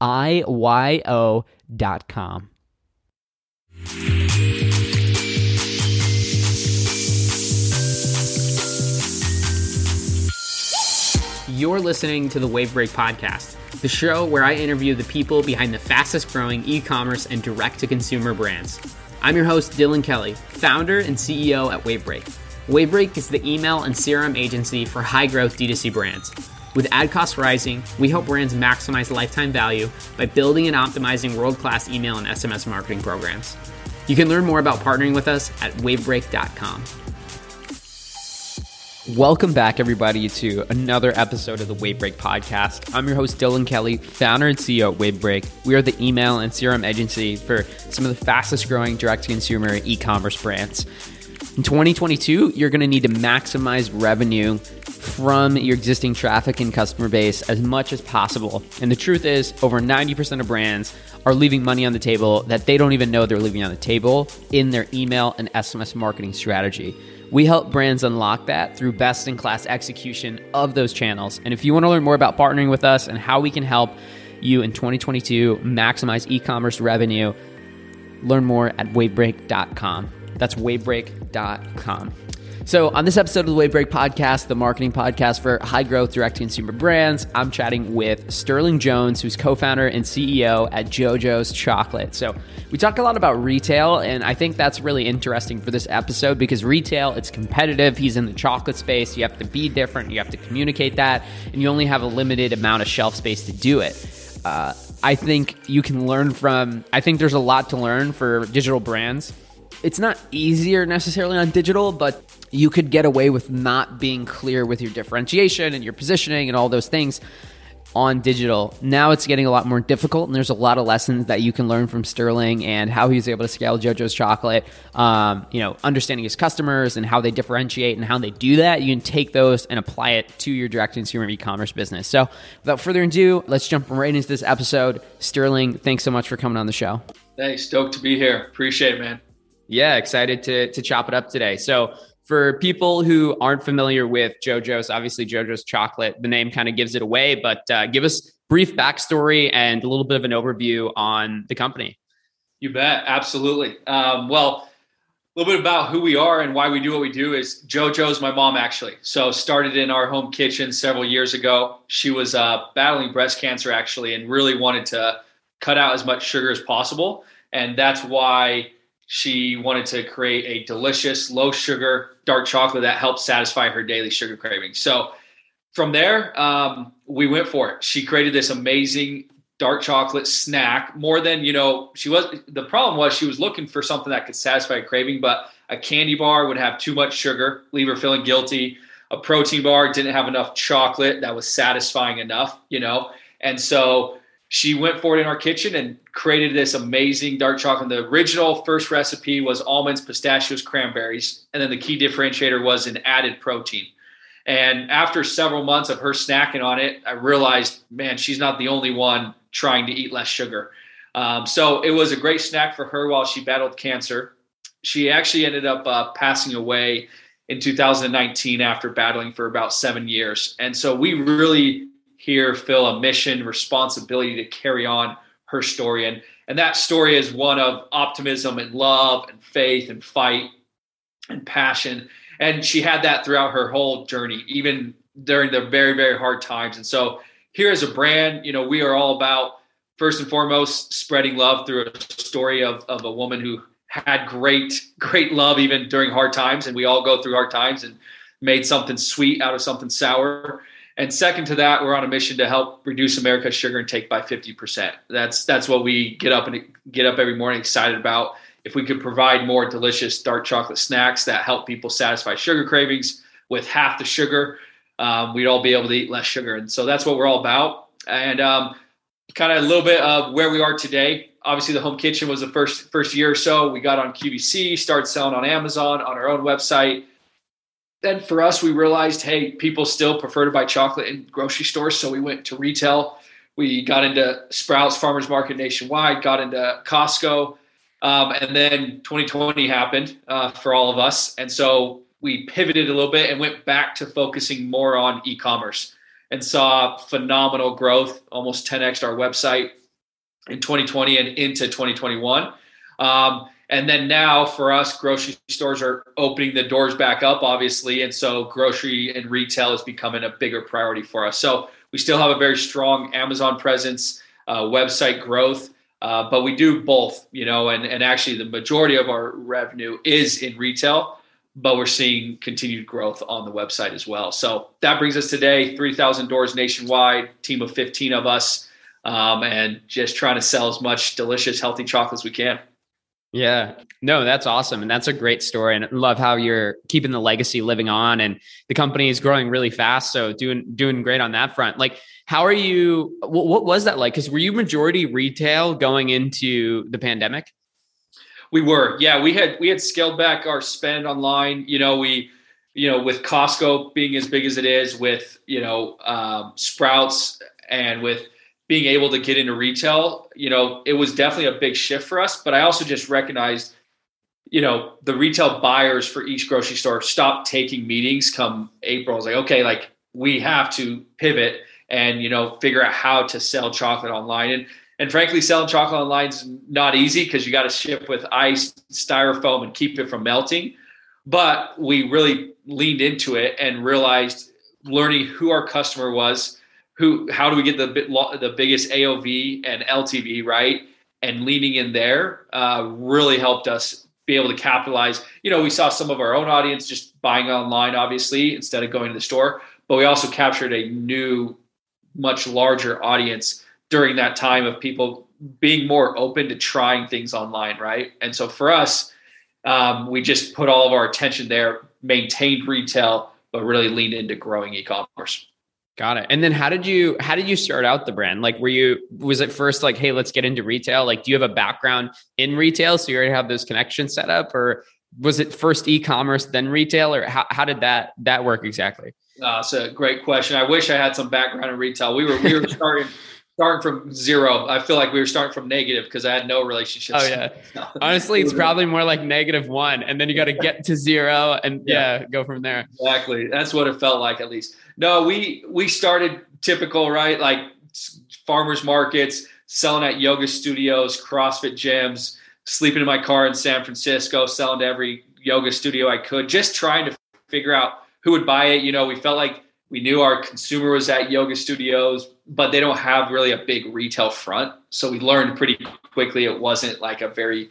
IYO dot com. You're listening to the Wavebreak Podcast, the show where I interview the people behind the fastest growing e commerce and direct to consumer brands. I'm your host, Dylan Kelly, founder and CEO at Wavebreak. Wavebreak is the email and CRM agency for high growth D2C brands. With ad costs rising, we help brands maximize lifetime value by building and optimizing world class email and SMS marketing programs. You can learn more about partnering with us at wavebreak.com. Welcome back, everybody, to another episode of the Wavebreak podcast. I'm your host, Dylan Kelly, founder and CEO at Wavebreak. We are the email and CRM agency for some of the fastest growing direct to consumer e commerce brands. In 2022, you're going to need to maximize revenue from your existing traffic and customer base as much as possible. And the truth is, over 90% of brands are leaving money on the table that they don't even know they're leaving on the table in their email and SMS marketing strategy. We help brands unlock that through best in class execution of those channels. And if you want to learn more about partnering with us and how we can help you in 2022 maximize e commerce revenue, learn more at wavebreak.com. That's wavebreak.com. So, on this episode of the Wavebreak podcast, the marketing podcast for high growth direct to consumer brands, I'm chatting with Sterling Jones, who's co founder and CEO at JoJo's Chocolate. So, we talk a lot about retail, and I think that's really interesting for this episode because retail, it's competitive. He's in the chocolate space. You have to be different, you have to communicate that, and you only have a limited amount of shelf space to do it. Uh, I think you can learn from, I think there's a lot to learn for digital brands. It's not easier necessarily on digital, but you could get away with not being clear with your differentiation and your positioning and all those things on digital. Now it's getting a lot more difficult, and there's a lot of lessons that you can learn from Sterling and how he's able to scale JoJo's Chocolate. Um, you know, understanding his customers and how they differentiate and how they do that. You can take those and apply it to your direct consumer e-commerce business. So, without further ado, let's jump right into this episode. Sterling, thanks so much for coming on the show. Thanks, stoked to be here. Appreciate it, man. Yeah, excited to to chop it up today. So for people who aren't familiar with JoJo's, obviously JoJo's chocolate, the name kind of gives it away, but uh, give us brief backstory and a little bit of an overview on the company. You bet, absolutely. Um, well, a little bit about who we are and why we do what we do is JoJo's my mom actually. So started in our home kitchen several years ago. She was uh, battling breast cancer actually, and really wanted to cut out as much sugar as possible, and that's why she wanted to create a delicious, low sugar dark chocolate that helped satisfy her daily sugar cravings. So from there, um, we went for it. She created this amazing dark chocolate snack more than you know she was the problem was she was looking for something that could satisfy a craving but a candy bar would have too much sugar leave her feeling guilty a protein bar didn't have enough chocolate that was satisfying enough you know and so she went for it in our kitchen and created this amazing dark chocolate. The original first recipe was almonds, pistachios, cranberries, and then the key differentiator was an added protein. And after several months of her snacking on it, I realized, man, she's not the only one trying to eat less sugar. Um, so it was a great snack for her while she battled cancer. She actually ended up uh, passing away in 2019 after battling for about seven years. And so we really here feel a mission, responsibility to carry on her story. And, and that story is one of optimism and love and faith and fight and passion. And she had that throughout her whole journey, even during the very, very hard times. And so here as a brand, you know, we are all about first and foremost spreading love through a story of, of a woman who had great, great love even during hard times. And we all go through hard times and made something sweet out of something sour. And second to that, we're on a mission to help reduce America's sugar intake by 50%. That's that's what we get up and get up every morning excited about. If we could provide more delicious dark chocolate snacks that help people satisfy sugar cravings with half the sugar, um, we'd all be able to eat less sugar. And so that's what we're all about. And um, kind of a little bit of where we are today. Obviously, the home kitchen was the first first year or so. We got on QVC, started selling on Amazon, on our own website then for us, we realized, hey, people still prefer to buy chocolate in grocery stores. So we went to retail. We got into Sprouts Farmers Market nationwide, got into Costco. Um, and then 2020 happened uh, for all of us. And so we pivoted a little bit and went back to focusing more on e commerce and saw phenomenal growth, almost 10x our website in 2020 and into 2021. Um, and then now for us, grocery stores are opening the doors back up, obviously. And so grocery and retail is becoming a bigger priority for us. So we still have a very strong Amazon presence, uh, website growth. Uh, but we do both, you know, and, and actually the majority of our revenue is in retail, but we're seeing continued growth on the website as well. So that brings us today 3,000 doors nationwide, team of 15 of us, um, and just trying to sell as much delicious, healthy chocolate as we can. Yeah, no, that's awesome. And that's a great story. And love how you're keeping the legacy living on and the company is growing really fast. So doing, doing great on that front. Like, how are you, what, what was that like? Cause were you majority retail going into the pandemic? We were, yeah, we had, we had scaled back our spend online. You know, we, you know, with Costco being as big as it is with, you know, um, Sprouts and with, being able to get into retail, you know, it was definitely a big shift for us. But I also just recognized, you know, the retail buyers for each grocery store stopped taking meetings come April. I was like, okay, like we have to pivot and, you know, figure out how to sell chocolate online. And and frankly, selling chocolate online is not easy because you got to ship with ice, styrofoam, and keep it from melting. But we really leaned into it and realized learning who our customer was who how do we get the the biggest AOV and LTV right and leaning in there uh, really helped us be able to capitalize. You know, we saw some of our own audience just buying online, obviously, instead of going to the store, but we also captured a new, much larger audience during that time of people being more open to trying things online, right? And so for us, um, we just put all of our attention there, maintained retail, but really leaned into growing e-commerce. Got it. And then how did you how did you start out the brand? Like were you was it first like, hey, let's get into retail? Like do you have a background in retail? So you already have those connections set up? Or was it first e-commerce, then retail? Or how, how did that that work exactly? Uh, it's a great question. I wish I had some background in retail. We were we were starting starting from zero. I feel like we were starting from negative because I had no relationships. Oh yeah. Honestly, it's probably more like negative one, and then you got to get to zero and yeah. yeah, go from there. Exactly. That's what it felt like at least. No, we we started typical, right? Like farmers markets, selling at yoga studios, CrossFit gyms, sleeping in my car in San Francisco, selling to every yoga studio I could, just trying to figure out who would buy it. You know, we felt like we knew our consumer was at yoga studios, but they don't have really a big retail front. So we learned pretty quickly it wasn't like a very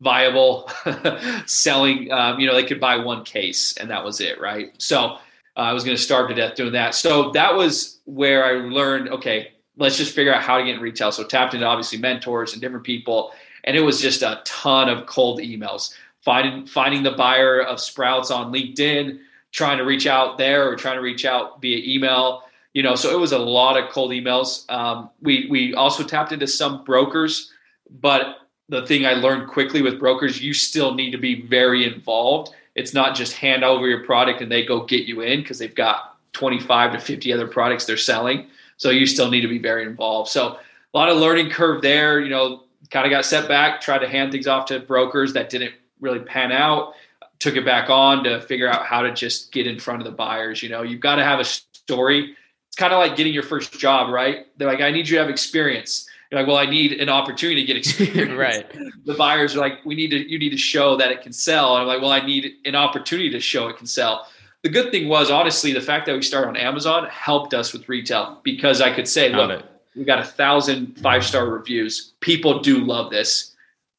viable selling. Um, you know, they could buy one case and that was it, right? So uh, I was going to starve to death doing that. So that was where I learned okay, let's just figure out how to get in retail. So tapped into obviously mentors and different people. And it was just a ton of cold emails. Finding finding the buyer of Sprouts on LinkedIn, trying to reach out there or trying to reach out via email. You know, so it was a lot of cold emails. Um, we we also tapped into some brokers, but the thing I learned quickly with brokers, you still need to be very involved. It's not just hand over your product and they go get you in because they've got 25 to 50 other products they're selling. So you still need to be very involved. So a lot of learning curve there, you know, kind of got set back, tried to hand things off to brokers that didn't really pan out, took it back on to figure out how to just get in front of the buyers. You know, you've got to have a story. It's kind of like getting your first job, right? They're like, I need you to have experience. You're like, well, I need an opportunity to get experience. right. The buyers are like, we need to, you need to show that it can sell. And I'm like, well, I need an opportunity to show it can sell the good thing was honestly the fact that we started on Amazon helped us with retail because I could say, Got look, it. we got a thousand five star reviews. People do love this.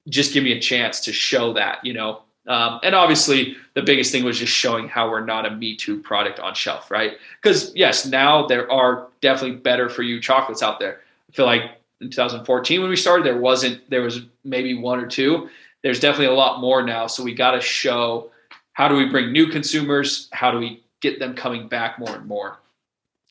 Just give me a chance to show that, you know. Um, and obviously, the biggest thing was just showing how we're not a Me Too product on shelf, right? Because yes, now there are definitely better for you chocolates out there. I feel like in 2014 when we started, there wasn't. There was maybe one or two. There's definitely a lot more now. So we got to show how do we bring new consumers? How do we get them coming back more and more?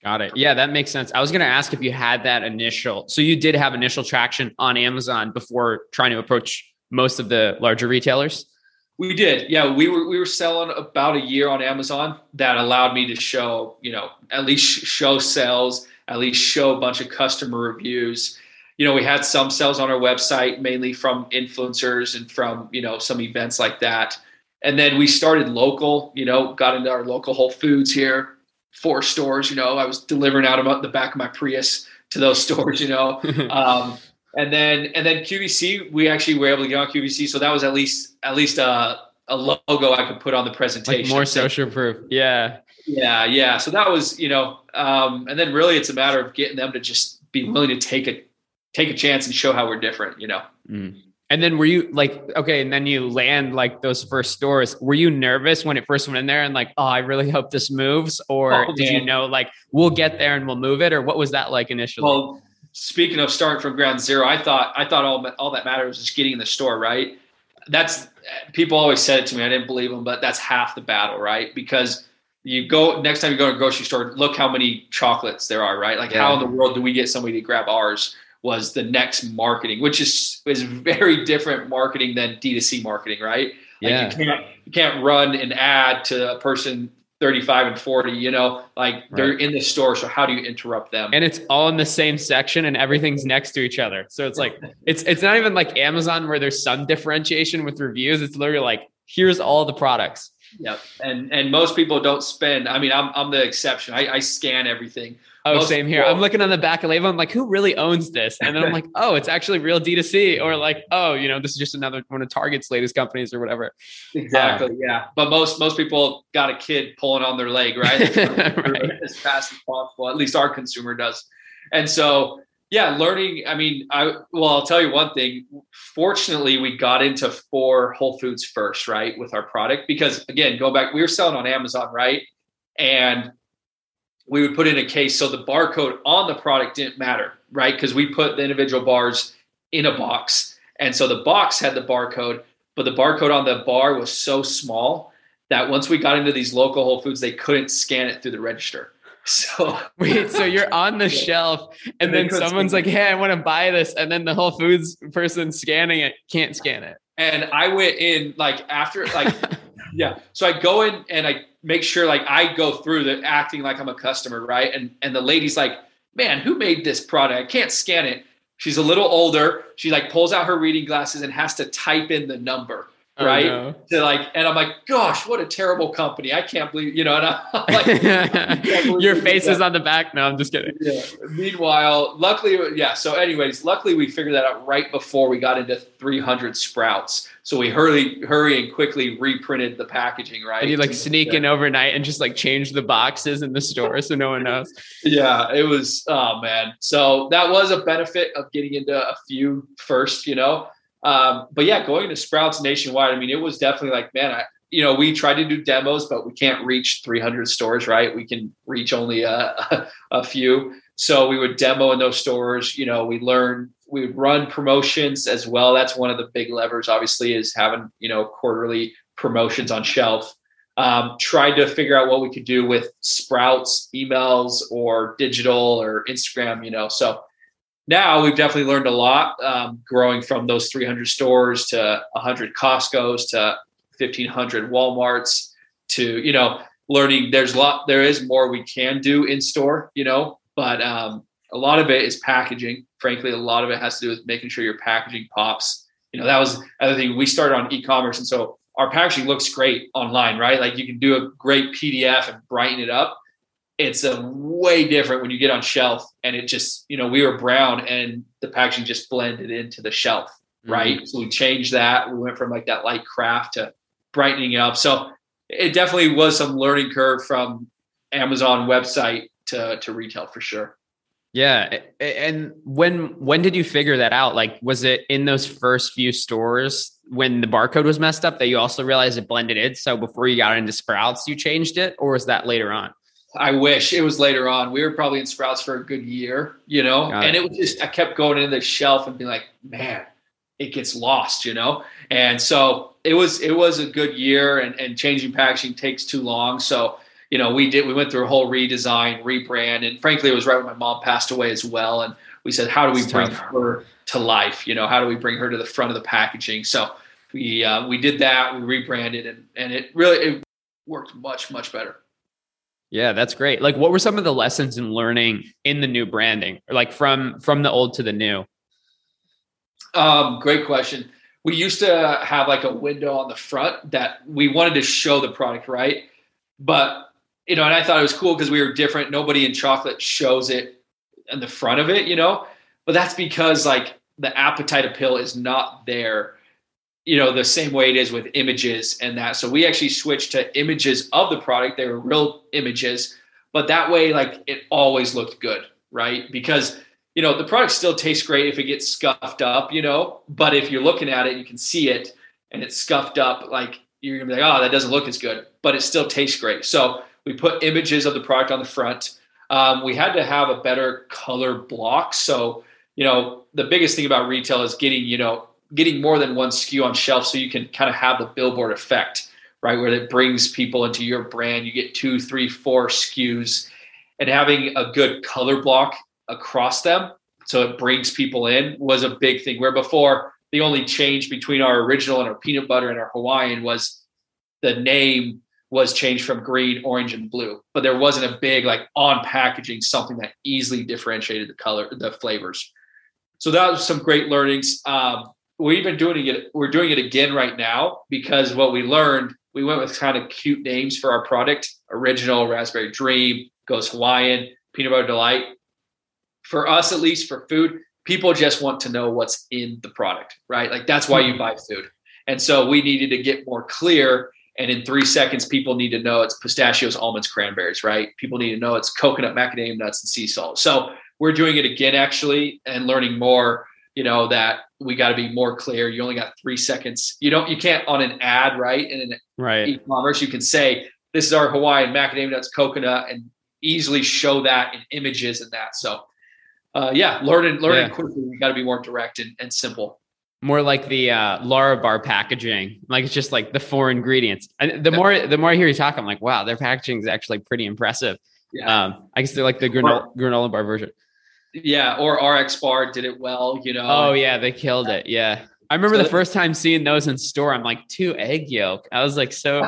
Got it. Yeah, that makes sense. I was going to ask if you had that initial. So you did have initial traction on Amazon before trying to approach most of the larger retailers. We did. Yeah, we were we were selling about a year on Amazon. That allowed me to show, you know, at least show sales, at least show a bunch of customer reviews. You know, we had some sales on our website, mainly from influencers and from you know some events like that. And then we started local, you know, got into our local Whole Foods here, four stores, you know, I was delivering out of the back of my Prius to those stores, you know. um, and then and then QVC, we actually were able to get on QVC. So that was at least at least a, a logo I could put on the presentation. Like more social proof. Yeah. Yeah, yeah. So that was, you know, um, and then really it's a matter of getting them to just be willing to take a take a chance and show how we're different, you know. Mm. And then were you like, okay, and then you land like those first stores. Were you nervous when it first went in there and like, oh, I really hope this moves? Or oh, did you know like we'll get there and we'll move it? Or what was that like initially? Well, speaking of starting from ground zero, I thought I thought all all that mattered was just getting in the store, right? That's people always said it to me. I didn't believe them, but that's half the battle, right? Because you go next time you go to a grocery store, look how many chocolates there are, right? Like yeah. how in the world do we get somebody to grab ours? was the next marketing, which is is very different marketing than D2C marketing, right? Yeah. Like you can't you can't run an ad to a person 35 and 40, you know, like right. they're in the store. So how do you interrupt them? And it's all in the same section and everything's next to each other. So it's like it's it's not even like Amazon where there's some differentiation with reviews. It's literally like here's all the products. Yep. And and most people don't spend. I mean, I'm I'm the exception. I, I scan everything. Oh, Most same here. I'm looking on the back of label. I'm like, who really owns this? And then I'm like, oh, it's actually real D2C, or like, oh, you know, this is just another one of Target's latest companies or whatever. Exactly. Uh, yeah. But most most people got a kid pulling on their leg, right? right. As fast as possible. At least our consumer does. And so, yeah, learning. I mean, I well, I'll tell you one thing. Fortunately, we got into four Whole Foods first, right, with our product because again, go back, we were selling on Amazon, right, and we would put in a case so the barcode on the product didn't matter, right? Because we put the individual bars in a box. And so the box had the barcode, but the barcode on the bar was so small that once we got into these local Whole Foods, they couldn't scan it through the register. So wait, so you're on the shelf and, and then someone's like, Hey, I want to buy this. And then the Whole Foods person scanning it can't scan it. And I went in like after like yeah. So I go in and I make sure like I go through the acting like I'm a customer, right? And and the lady's like, man, who made this product? I can't scan it. She's a little older. She like pulls out her reading glasses and has to type in the number. Oh, right oh, no. to like and i'm like gosh what a terrible company i can't believe you know and i'm like your face is on the back no i'm just kidding yeah. meanwhile luckily yeah so anyways luckily we figured that out right before we got into 300 sprouts so we hurry hurry and quickly reprinted the packaging right and you like sneak in overnight and just like change the boxes in the store so no one knows yeah it was oh man so that was a benefit of getting into a few first you know um, but yeah, going to Sprouts nationwide, I mean, it was definitely like, man, I, you know, we tried to do demos, but we can't reach 300 stores, right? We can reach only a, a few. So we would demo in those stores. You know, we learn, we run promotions as well. That's one of the big levers, obviously, is having you know quarterly promotions on shelf. Um, tried to figure out what we could do with Sprouts emails or digital or Instagram. You know, so now we've definitely learned a lot um, growing from those 300 stores to 100 Costco's to 1500 Walmarts to you know learning there's a lot there is more we can do in store you know but um, a lot of it is packaging. Frankly a lot of it has to do with making sure your packaging pops. You know that was other thing. We started on e-commerce and so our packaging looks great online right? Like you can do a great pdf and brighten it up. It's a way different when you get on shelf and it just you know we were brown and the packaging just blended into the shelf right? Mm-hmm. so we changed that. We went from like that light kraft to brightening it up. So it definitely was some learning curve from amazon website to to retail for sure yeah and when when did you figure that out like was it in those first few stores when the barcode was messed up that you also realized it blended in so before you got into sprouts you changed it or was that later on I wish it was later on. We were probably in Sprouts for a good year, you know, Got and it. it was just, I kept going into the shelf and being like, man, it gets lost, you know? And so it was, it was a good year and, and changing packaging takes too long. So, you know, we did, we went through a whole redesign, rebrand. And frankly, it was right when my mom passed away as well. And we said, how do we bring her to life? You know, how do we bring her to the front of the packaging? So we, uh, we did that, we rebranded and, and it really, it worked much, much better. Yeah, that's great. Like what were some of the lessons in learning in the new branding? Or like from from the old to the new? Um, great question. We used to have like a window on the front that we wanted to show the product, right? But you know, and I thought it was cool because we were different. Nobody in chocolate shows it in the front of it, you know. But that's because like the appetite appeal is not there you know the same way it is with images and that. So we actually switched to images of the product. They were real images but that way like it always looked good right? Because you know the product still tastes great if it gets scuffed up you know? But if you're looking at it you can see it and it's scuffed up like you're gonna be like oh that doesn't look as good but it still tastes great. So we put images of the product on the front um, we had to have a better color block so you know the biggest thing about retail is getting you know getting more than one SKU on shelf so you can kind of have the billboard effect, right? Where it brings people into your brand. You get two, three, four SKUs and having a good color block across them so it brings people in was a big thing. Where before the only change between our original and our peanut butter and our Hawaiian was the name was changed from green, orange, and blue. But there wasn't a big like on packaging something that easily differentiated the color, the flavors. So that was some great learnings. Um, we've been doing it we're doing it again right now because what we learned we went with kind of cute names for our product original raspberry dream ghost hawaiian peanut butter delight for us at least for food people just want to know what's in the product right like that's why you hmm. buy food and so we needed to get more clear and in three seconds people need to know it's pistachios almonds cranberries right? People need to know it's coconut macadamia nuts and sea salt. So we're doing it again actually and learning more you know that we got to be more clear. You only got three seconds. You don't you can't on an ad right in an right. e-commerce you can say this is our hawaiian macadamia nuts coconut and easily show that in images and that. So uh, yeah learning learning yeah. quickly. We got to be more direct and, and simple more like the uh, Larabar packaging, like it's just like the four ingredients. And the more the more I hear you talk, I'm like, wow, their packaging is actually pretty impressive. Yeah. Um, I guess they're like the granola, granola bar version. Yeah, or RX Bar did it well, you know. Oh yeah, they killed it. Yeah. I remember so the first time seeing those in store. I'm like, two egg yolk. I was like, so,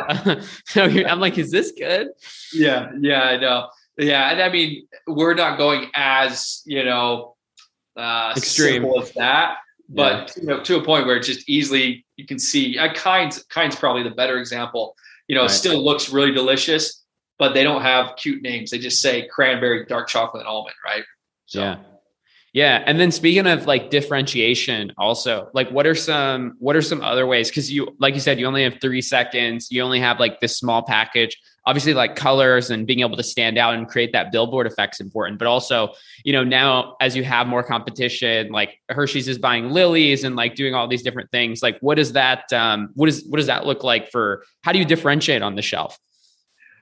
so I'm like, is this good? Yeah, yeah, I know. Yeah, and I mean, we're not going as you know, uh, extreme as that, but yeah. you know, to a point where it's just easily you can see. Uh, Kind's Kind's probably the better example. You know, right. still looks really delicious, but they don't have cute names. They just say cranberry, dark chocolate, and almond, right? So. Yeah. Yeah. And then speaking of like differentiation also, like what are some what are some other ways? Cause you like you said, you only have three seconds, you only have like this small package. Obviously, like colors and being able to stand out and create that billboard effect is important. But also, you know, now as you have more competition, like Hershey's is buying Lily's and like doing all these different things. Like what does that um what is what does that look like for how do you differentiate on the shelf?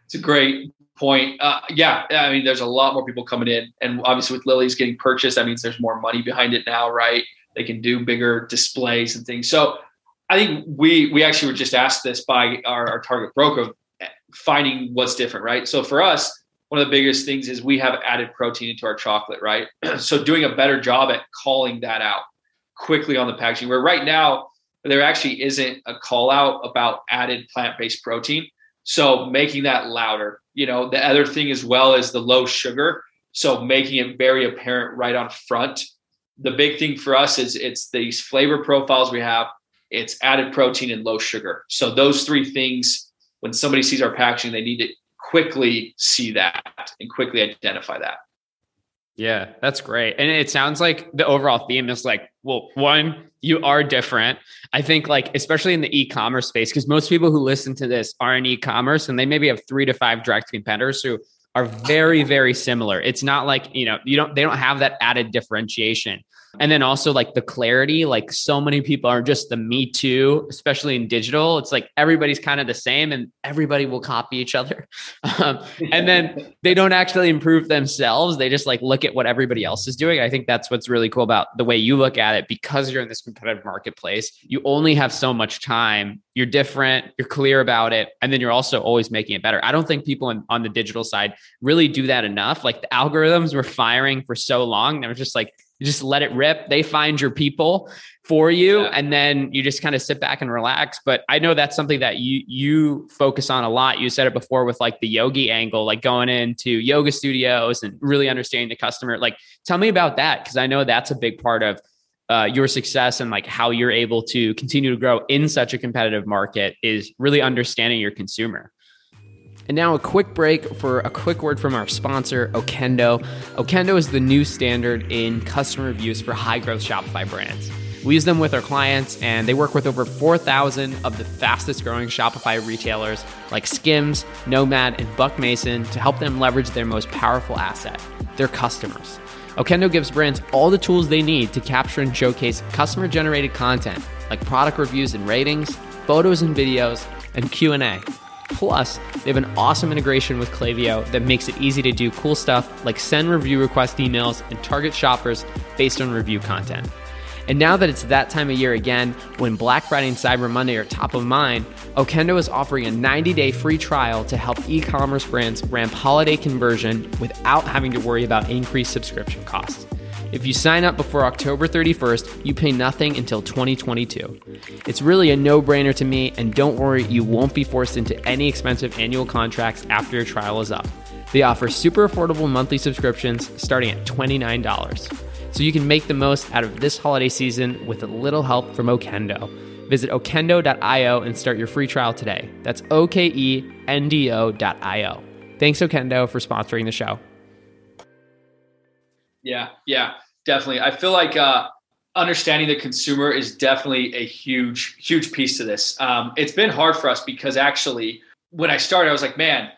It's a great point. Uh, yeah, I mean, there's a lot more people coming in, and obviously with Lily's getting purchased, that means there's more money behind it now, right? They can do bigger displays and things. So I think we we actually were just asked this by our, our target broker, finding what's different, right? So for us, one of the biggest things is we have added protein into our chocolate, right? so doing a better job at calling that out quickly on the packaging. Where right now there actually isn't a call out about added plant-based protein. So making that louder. You know, the other thing as well is the low sugar. So making it very apparent right on front. The big thing for us is it's these flavor profiles we have, it's added protein and low sugar. So those three things, when somebody sees our packaging, they need to quickly see that and quickly identify that. Yeah, that's great. And it sounds like the overall theme is like, well, one, you are different. I think like especially in the e-commerce space because most people who listen to this are in e-commerce and they maybe have 3 to 5 direct competitors who are very very similar. It's not like, you know, you don't they don't have that added differentiation. And then also like the clarity, like so many people are just the me too, especially in digital. It's like everybody's kind of the same and everybody will copy each other. Um, and then they don't actually improve themselves. They just like look at what everybody else is doing. I think that's what's really cool about the way you look at it because you're in this competitive marketplace. You only have so much time. You're different, you're clear about it, and then you're also always making it better. I don't think people in, on the digital side really do that enough. Like the algorithms were firing for so long. They were just like, you just let it rip. They find your people for you, yeah. and then you just kind of sit back and relax. But I know that's something that you you focus on a lot. You said it before with like the yogi angle, like going into yoga studios and really understanding the customer. Like, tell me about that because I know that's a big part of uh, your success and like how you're able to continue to grow in such a competitive market is really understanding your consumer. And now a quick break for a quick word from our sponsor, Okendo. Okendo is the new standard in customer reviews for high growth Shopify brands. We use them with our clients, and they work with over 4,000 of the fastest growing Shopify retailers like Skims, Nomad, and Buck Mason to help them leverage their most powerful asset, their customers. Okendo gives brands all the tools they need to capture and showcase customer generated content like product reviews and ratings, photos and videos, and Q&A Plus, they have an awesome integration with Klaviyo that makes it easy to do cool stuff like send review request emails and target shoppers based on review content. And now that it's that time of year again, when Black Friday and Cyber Monday are top of mind, Okendo is offering a 90 day free trial to help e commerce brands ramp holiday conversion without having to worry about increased subscription costs. If you sign up before October 31st, you pay nothing until 2022. It's really a no brainer to me, and don't worry, you won't be forced into any expensive annual contracts after your trial is up. They offer super affordable monthly subscriptions starting at $29. So you can make the most out of this holiday season with a little help from Okendo. Visit okendo.io and start your free trial today. That's O K E N D O.io. Thanks, Okendo, for sponsoring the show. Yeah, yeah definitely. I feel like uh, understanding the consumer is definitely a huge, huge piece to this. Um, it's been hard for us because actually, when I started, I was like, man,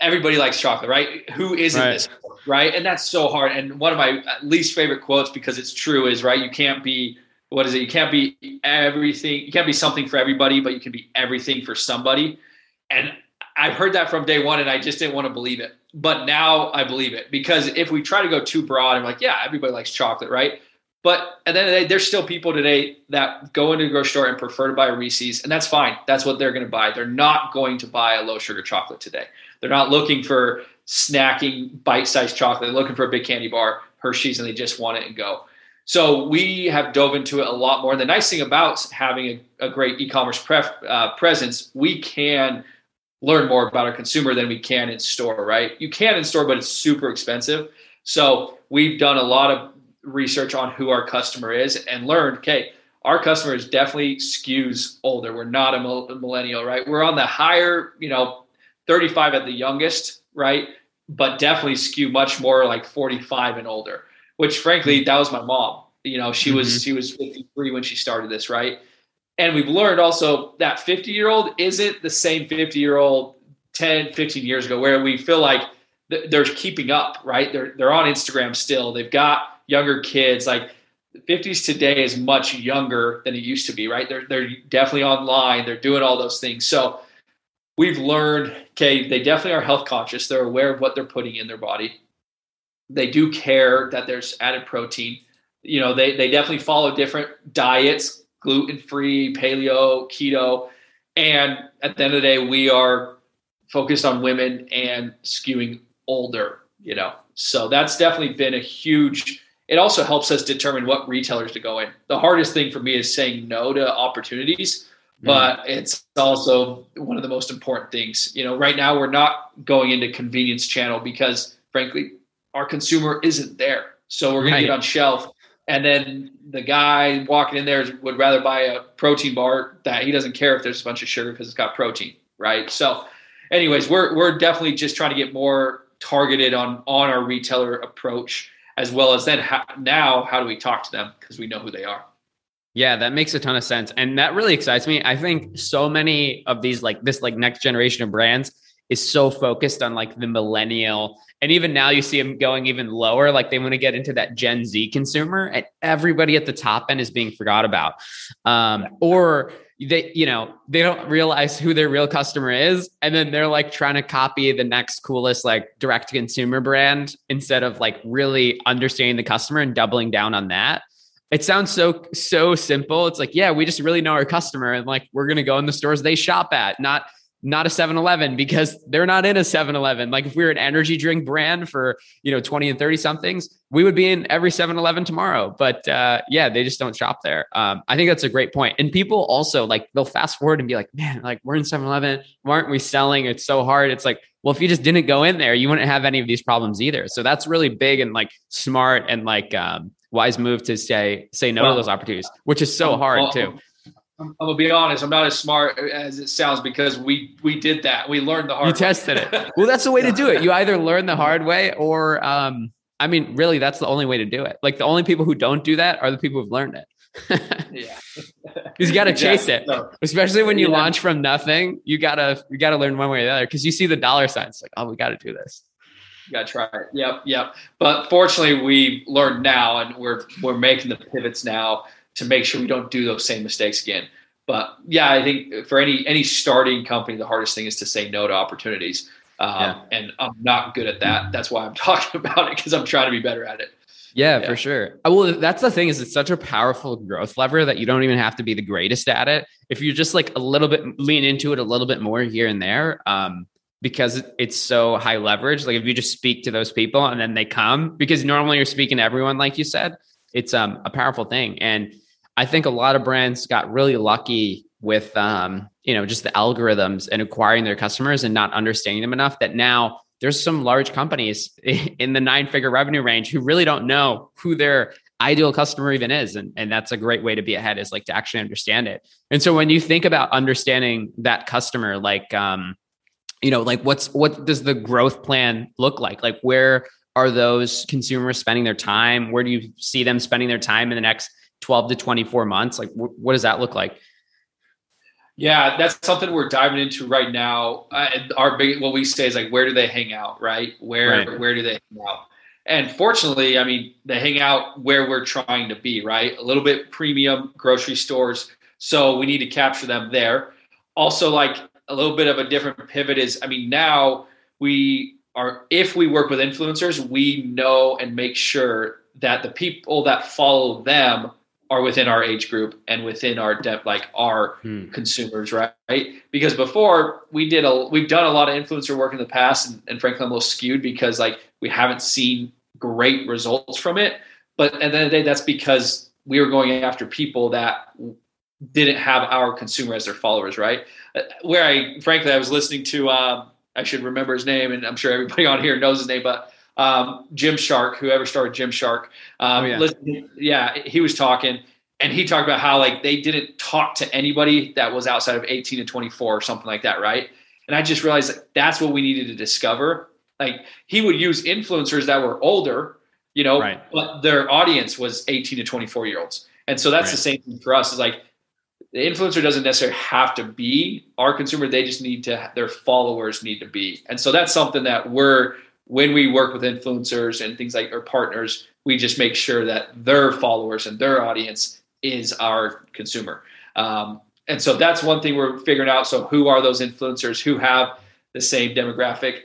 everybody likes chocolate, right? Who isn't right. this, right? And that's so hard. And one of my least favorite quotes, because it's true, is right. You can't be what is it? You can't be everything. You can't be something for everybody, but you can be everything for somebody. And I've heard that from day one, and I just didn't want to believe it but now I believe it because if we try to go too broad, I'm like, yeah, everybody likes chocolate, right? But at the end of the day, there's still people today that go into the grocery store and prefer to buy Reese's, and that's fine. That's what they're going to buy. They're not going to buy a low sugar chocolate today. They're not looking for snacking bite sized chocolate. They're looking for a big candy bar, Hershey's, and they just want it and go. So we have dove into it a lot more. And the nice thing about having a, a great e-commerce pref, uh, presence, we can – learn more about our consumer than we can in store, right? You can in store, but it's super expensive. So we've done a lot of research on who our customer is and learned, okay, our customer is definitely skews older. We're not a millennial, right? We're on the higher, you know, 35 at the youngest, right? But definitely skew much more like 45 and older, which frankly, that was my mom. You know, she was mm-hmm. she was 53 when she started this, right? And we've learned also that 50 year old isn't the same 50 year old 10, 15 years ago, where we feel like they're keeping up, right? They're, they're on Instagram still. They've got younger kids. Like 50s today is much younger than it used to be, right? They're, they're definitely online. They're doing all those things. So we've learned okay, they definitely are health conscious. They're aware of what they're putting in their body. They do care that there's added protein. You know, they they definitely follow different diets, gluten free, paleo, keto, and at the end of the day, we are focused on women and skewing older. You know, so that's definitely been a huge. It also helps us determine what retailers to go in. The hardest thing for me is saying no to opportunities Mm. but it's also one of the most important things. You know, right now we're not going into convenience channel because frankly, our consumer isn't there. So we're going right. to get on shelf and then the guy walking in there would rather buy a protein bar that he doesn't care if there's a bunch of sugar because it's got protein, right? So anyways, we're we're definitely just trying to get more targeted on on our retailer approach as well as then how, now how do we talk to them because we know who they are. Yeah, that makes a ton of sense. And that really excites me. I think so many of these like this like next generation of brands is so focused on like the millennial and even now you see them going even lower like they want to get into that gen z consumer and everybody at the top end is being forgot about. Um, or they you know they don't realize who their real customer is and then they're like trying to copy the next coolest like direct to consumer brand instead of like really understanding the customer and doubling down on that. It sounds so so simple. It's like yeah we just really know our customer and like we're going to go in the stores they shop at not not a 7-eleven because they're not in a 7-eleven like if we were an energy drink brand for you know 20 and 30 somethings we would be in every 7-eleven tomorrow. But uh, yeah they just don't shop there. Um, i think that's a great point. point and people also like they'll fast forward and be like man like we're in 7-eleven why aren't we selling? It's so hard. It's like well if you just didn't go in there you wouldn't have any of these problems either. So that's really big and like smart and like um, wise move to say say no well, to those opportunities, which is so hard well, too. I'm, gonna be honest. I'm not as smart as it sounds because we we did that. We learned the hard. You way. tested it. Well, that's the way to do it. You either learn the hard way, or um, I mean, really, that's the only way to do it. Like the only people who don't do that are the people who've learned it. yeah, you got to chase it, so, especially when you yeah. launch from nothing. You gotta you gotta learn one way or the other because you see the dollar signs. Like, oh, we got to do this. You got to try it. Yep, yep. But fortunately, we learned now, and we're we're making the pivots now to make sure we don't do those same mistakes again. But yeah, I think for any any starting company, the hardest thing is to say no to opportunities. Um, yeah. And I'm not good at that. That's why I'm talking about it because I'm trying to be better at it. Yeah, yeah, for sure. Uh, well, that's the thing is it's such a powerful growth lever that you don't even have to be the greatest at it. If you just like a little bit lean into it a little bit more here and there, um, because it's so high leverage. Like if you just speak to those people and then they come, because normally you're speaking to everyone, like you said, it's um, a powerful thing. And I think a lot of brands got really lucky with um, you know just the algorithms and acquiring their customers and not understanding them enough that now there's some large companies in the nine figure revenue range who really don't know who their ideal customer even is. And, and that's a great way to be ahead is like to actually understand it. And so when you think about understanding that customer like um, you know like what's what does the growth plan look like? Like where are those consumers spending their time? Where do you see them spending their time in the next 12 to 24 months like wh- what does that look like? Yeah that's something we're diving into right now. Uh, our big what we say is like where do they hang out right? Where right. where do they hang out? And fortunately i mean they hang out where we're trying to be right? A little bit premium grocery stores so we need to capture them there. Also like a little bit of a different pivot is I mean, now we are, if we work with influencers, we know and make sure that the people that follow them are within our age group and within our de- like our hmm. consumers, right? Because before we did a, we've done a lot of influencer work in the past, and, and frankly, I'm a little skewed because like we haven't seen great results from it. But at the end of the day, that's because we were going after people that didn't have our consumer as their followers, right? Uh, where I, frankly, I was listening to, um, I should remember his name, and I'm sure everybody on here knows his name, but um, Shark, whoever started Gymshark, um, oh, yeah. Listen, yeah, he was talking, and he talked about how like they didn't talk to anybody that was outside of 18 to 24 or something like that, right? And I just realized that that's what we needed to discover. Like he would use influencers that were older, you know, right. but their audience was 18 to 24 year olds. And so that's right. the same thing for us. Is like the influencer doesn't necessarily have to be our consumer they just need to their followers need to be and so that's something that we're when we work with influencers and things like our partners we just make sure that their followers and their audience is our consumer um, and so that's one thing we're figuring out. So who are those influencers who have the same demographic?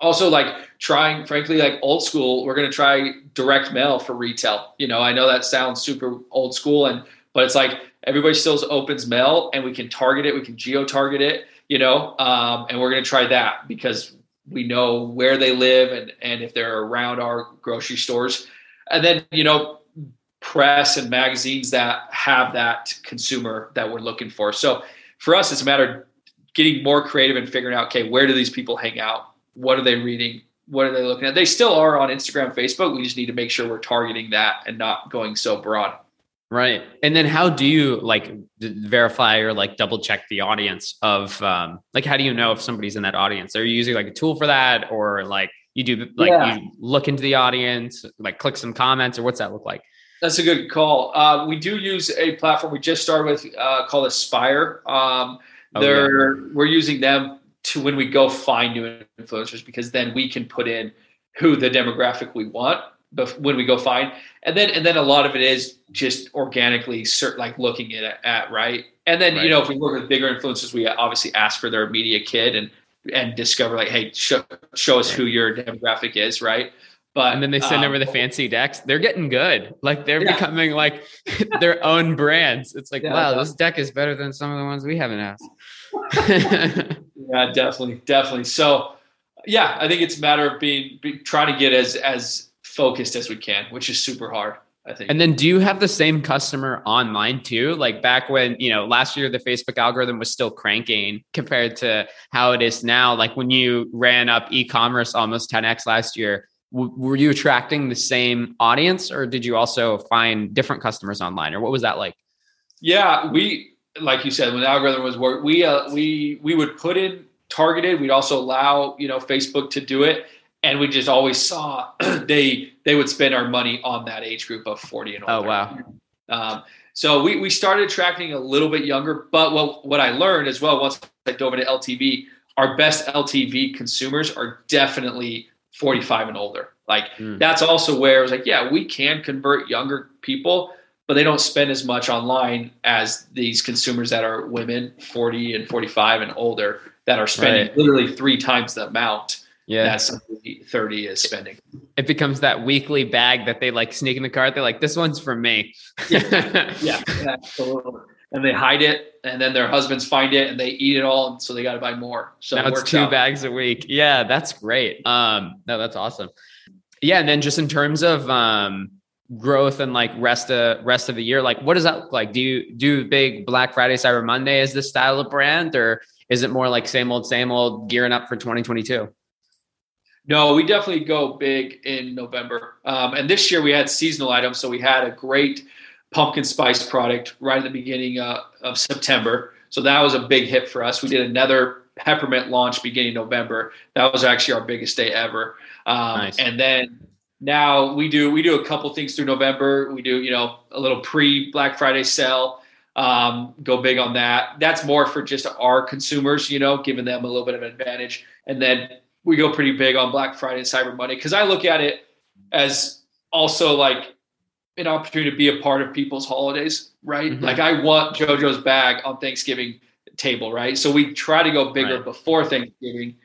Also, like trying, frankly, like old school, we're going to try direct mail for retail. You know, I know that sounds super old school, and but it's like everybody still opens mail, and we can target it, we can geo target it. You know, um, and we're going to try that because we know where they live and and if they're around our grocery stores, and then you know press and magazines that have that consumer that we're looking for. So for us, it's a matter of getting more creative and figuring out, okay, where do these people hang out? What are they reading? What are they looking at? They still are on Instagram, Facebook. We just need to make sure we're targeting that and not going so broad. Right. And then how do you like verify or like double check the audience of um like how do you know if somebody's in that audience? Are you using like a tool for that or like you do like yeah. you look into the audience, like click some comments or what's that look like? That's a good call. Uh, we do use a platform we just started with uh, called Aspire. Um, oh, they're yeah. we're using them to when we go find new influencers because then we can put in who the demographic we want but when we go find and then and then a lot of it is just organically cert, like looking at at right and then right. you know if we work with bigger influencers we obviously ask for their media kit and and discover like hey show, show us who your demographic is right but and then they send um, over the fancy decks. They're getting good. Like they're yeah. becoming like their own brands. It's like, yeah, wow, this deck is better than some of the ones we haven't asked. yeah, definitely, definitely. So, yeah, I think it's a matter of being be, trying to get as as focused as we can, which is super hard. I think. And then do you have the same customer online too? Like back when, you know, last year the Facebook algorithm was still cranking compared to how it is now. Like when you ran up e-commerce almost 10x last year, were you attracting the same audience or did you also find different customers online or what was that like yeah we like you said when the algorithm was work we uh, we we would put in targeted we'd also allow you know facebook to do it and we just always saw they they would spend our money on that age group of 40 and oh, older. oh wow um, so we, we started tracking a little bit younger but what, what i learned as well once i dove into ltv our best ltv consumers are definitely 45 and older. Like mm. that's also where it was like, yeah, we can convert younger people, but they don't spend as much online as these consumers that are women 40 and 45 and older that are spending right. literally three times the amount yeah. that somebody 30 is spending. It becomes that weekly bag that they like sneak in the cart. They're like, this one's for me. yeah, yeah, absolutely and they hide it and then their husbands find it and they eat it all so they got to buy more so now it it's two out. bags a week yeah that's great um no that's awesome yeah and then just in terms of um growth and like rest of rest of the year like what does that look like do you do big black friday cyber monday as this style of brand or is it more like same old same old gearing up for 2022 no, we definitely go big in November. Um, and this year we had seasonal items. So we had a great pumpkin spice product right at the beginning uh, of September. So that was a big hit for us. We did another peppermint launch beginning November. That was actually our biggest day ever. Um, nice. And then now we do we do a couple things through November. We do you know a little pre Black Friday sale. Um, go big on that. That's more for just our consumers, you know, giving them a little bit of an advantage. And then we go pretty big on Black Friday and Cyber Monday because I look at it as also like an opportunity to be a part of people's holidays, right? Mm-hmm. Like I want JoJo's bag on Thanksgiving table, right? So we try to go bigger right. before Thanksgiving.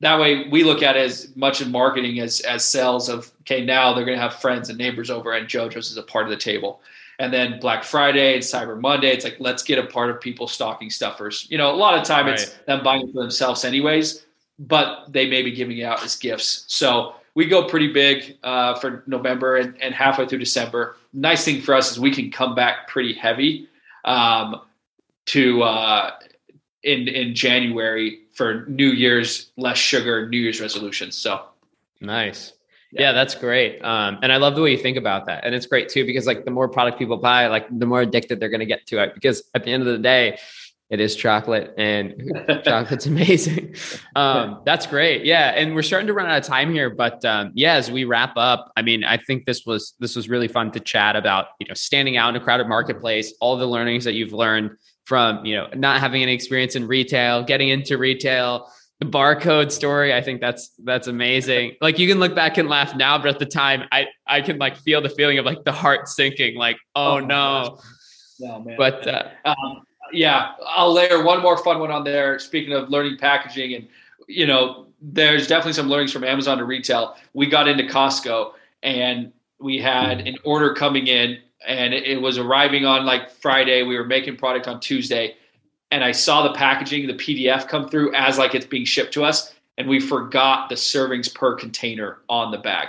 That way we look at it as much in marketing as as sales of okay, now they're gonna have friends and neighbors over and JoJo's is a part of the table. And then Black Friday and Cyber Monday, it's like let's get a part of people's stocking stuffers. You know, a lot of time right. it's them buying it for themselves anyways, but they may be giving it out as gifts. So we go pretty big uh, for November and, and, halfway through December. Nice thing for us is we can come back pretty heavy um, to uh, in in January for New Year's less sugar New Year's resolutions. So nice. Yeah. yeah, that's great. Um, and I love the way you think about that. And it's great too, because like the more product people buy, like the more addicted they're going to get to it. Because at the end of the day, it is chocolate and chocolate's amazing. Um, that's great. Yeah. And we're starting to run out of time here, but um, yeah, as we wrap up, I mean, I think this was, this was really fun to chat about, you know, standing out in a crowded marketplace, all the learnings that you've learned from, you know, not having any experience in retail, getting into retail, the barcode story. I think that's, that's amazing. Like you can look back and laugh now, but at the time I, I can like feel the feeling of like the heart sinking, like, oh, oh no. No, man. But, uh, um, yeah, I'll layer one more fun one on there. Speaking of learning packaging, and you know, there's definitely some learnings from Amazon to retail. We got into Costco and we had an order coming in, and it was arriving on like Friday. We were making product on Tuesday, and I saw the packaging, the PDF come through as like it's being shipped to us, and we forgot the servings per container on the bag.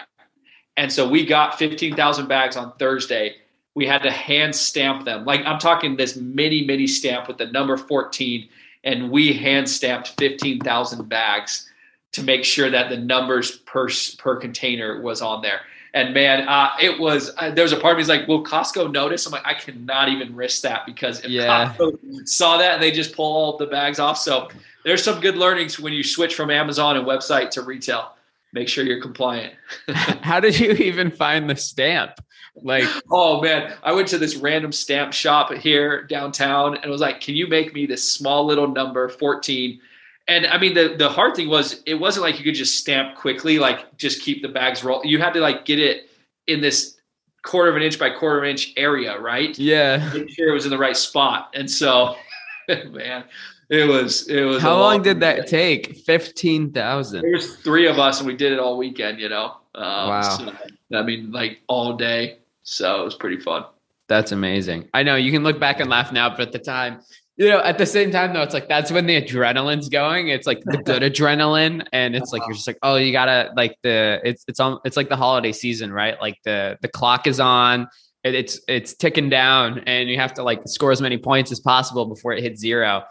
And so we got 15,000 bags on Thursday we had to hand stamp them. Like I'm talking this mini, mini stamp with the number 14, and we hand stamped 15,000 bags to make sure that the numbers per per container was on there. And man, uh, it was uh, there was a part of me like, will Costco notice? I'm like, I cannot even risk that because if yeah. Costco saw that and they just pull all the bags off. So there's some good learnings when you switch from Amazon and website to retail. Make sure you're compliant. How did you even find the stamp? Like, oh man, I went to this random stamp shop here downtown and was like, can you make me this small little number 14? And I mean, the, the hard thing was it wasn't like you could just stamp quickly, like just keep the bags roll. You had to like get it in this quarter of an inch by quarter of an inch area, right? Yeah. Make sure it was in the right spot. And so, man, it was it was. How long, long did that take? Fifteen thousand. There was three of us, and we did it all weekend. You know. Um, wow. So, I mean, like all day. So it was pretty fun. That's amazing. I know you can look back and laugh now, but at the time, you know, at the same time though, it's like that's when the adrenaline's going. It's like the good adrenaline, and it's like you're just like, oh, you gotta like the it's it's on it's like the holiday season, right? Like the the clock is on, it, it's it's ticking down, and you have to like score as many points as possible before it hits zero.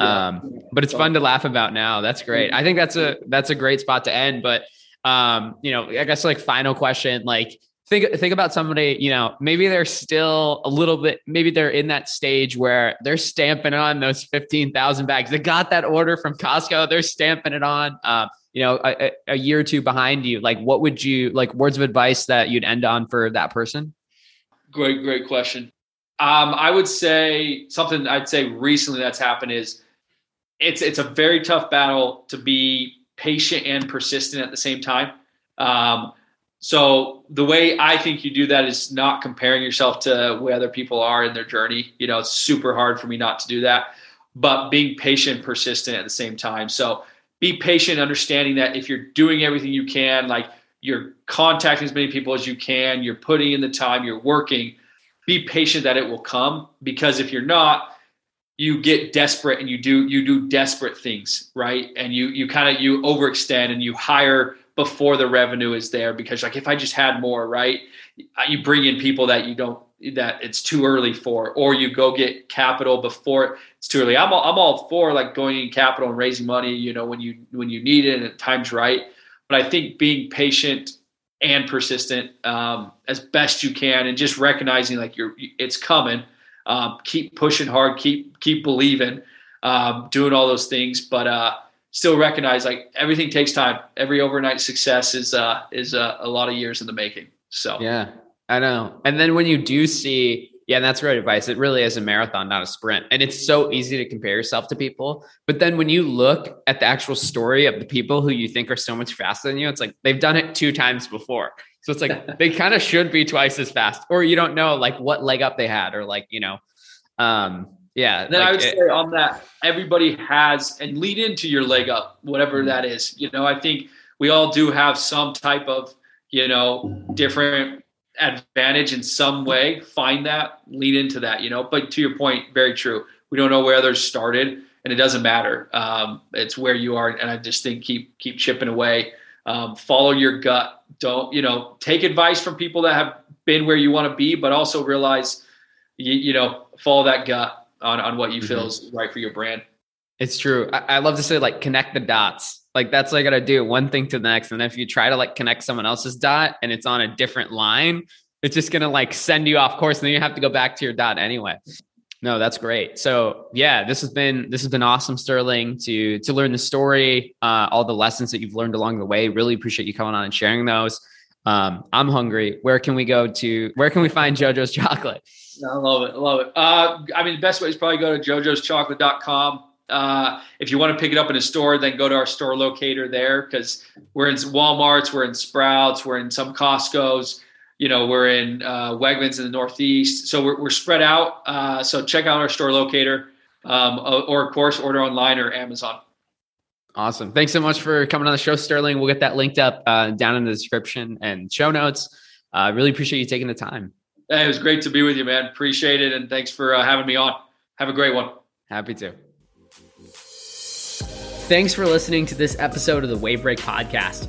Yeah. Um, but it's fun to laugh about now. That's great. I think that's a that's a great spot to end. But um, you know, I guess like final question, like think think about somebody you know maybe they're still a little bit maybe they're in that stage where they're stamping on those 15,000 bags. They got that order from Costco. They're stamping it on um, you know a, a, year or two behind you. Like what would you like words of advice that you'd end on for that person? Great great question. Um, I would say something I'd say recently that's happened is it's it's a very tough battle to be patient and persistent at the same time. Um, so the way I think you do that is not comparing yourself to where other people are in their journey. You know, it's super hard for me not to do that, but being patient, persistent at the same time. So be patient, understanding that if you're doing everything you can, like you're contacting as many people as you can, you're putting in the time, you're working, be patient that it will come because if you're not, you get desperate and you do you do desperate things, right? And you you kind of you overextend and you hire before the revenue is there because like if I just had more, right? You bring in people that you don't that it's too early for, or you go get capital before it's too early. I'm all, I'm all for like going in capital and raising money, you know, when you when you need it and at times right. But I think being patient and persistent um, as best you can, and just recognizing like you're it's coming. Um, keep pushing hard, keep keep believing, um, doing all those things. But uh, still recognize like everything takes time. Every overnight success is uh is uh, a lot of years in the making. So yeah, I know. And then when you do see, yeah, and that's great advice. It really is a marathon, not a sprint. And it's so easy to compare yourself to people. But then when you look at the actual story of the people who you think are so much faster than you, it's like they've done it two times before. So it's like they kind of should be twice as fast, or you don't know like what leg up they had, or like you know, um, yeah. Then like I would it, say on that, everybody has and lead into your leg up, whatever mm-hmm. that is. You know, I think we all do have some type of, you know, different advantage in some way. Find that, lead into that, you know. But to your point, very true. We don't know where others started, and it doesn't matter. Um, it's where you are, and I just think keep keep chipping away. Um, follow your gut. Don't you know? Take advice from people that have been where you want to be, but also realize, you, you know, follow that gut on, on what you mm-hmm. feel is right for your brand. It's true. I, I, love to say like connect the dots. Like that's what I gotta do one thing to the next. And if you try to like connect someone else's dot and it's on a different line, it's just gonna like send you off course and then you have to go back to your dot anyway. No, that's great. So yeah, this has been this has been awesome, Sterling, to to learn the story, uh, all the lessons that you've learned along the way. Really appreciate you coming on and sharing those. Um, I'm hungry. Where can we go to? Where can we find JoJo's chocolate? I love it. I love it. Uh, I mean, the best way is probably go to jojoschocolate.com. Uh, if you want to pick it up in a store, then go to our store locator there because we're in Walmart's, we're in Sprouts, we're in some Costco's, you know, we're in uh, Wegmans in the Northeast. So we're, we're spread out. Uh, so check out our store locator. um, or of course order online or Amazon. Awesome. Thanks so much for coming on the show, Sterling. We'll get that linked up uh, down in the description and show notes. I uh, really appreciate you taking the time. Hey, it was great to be with you, man. Appreciate it. And thanks for uh, having me on. Have a great one. Happy to. Thanks for listening to this episode of the Wavebreak Podcast.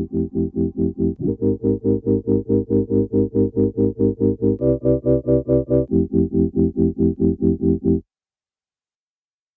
Thank you.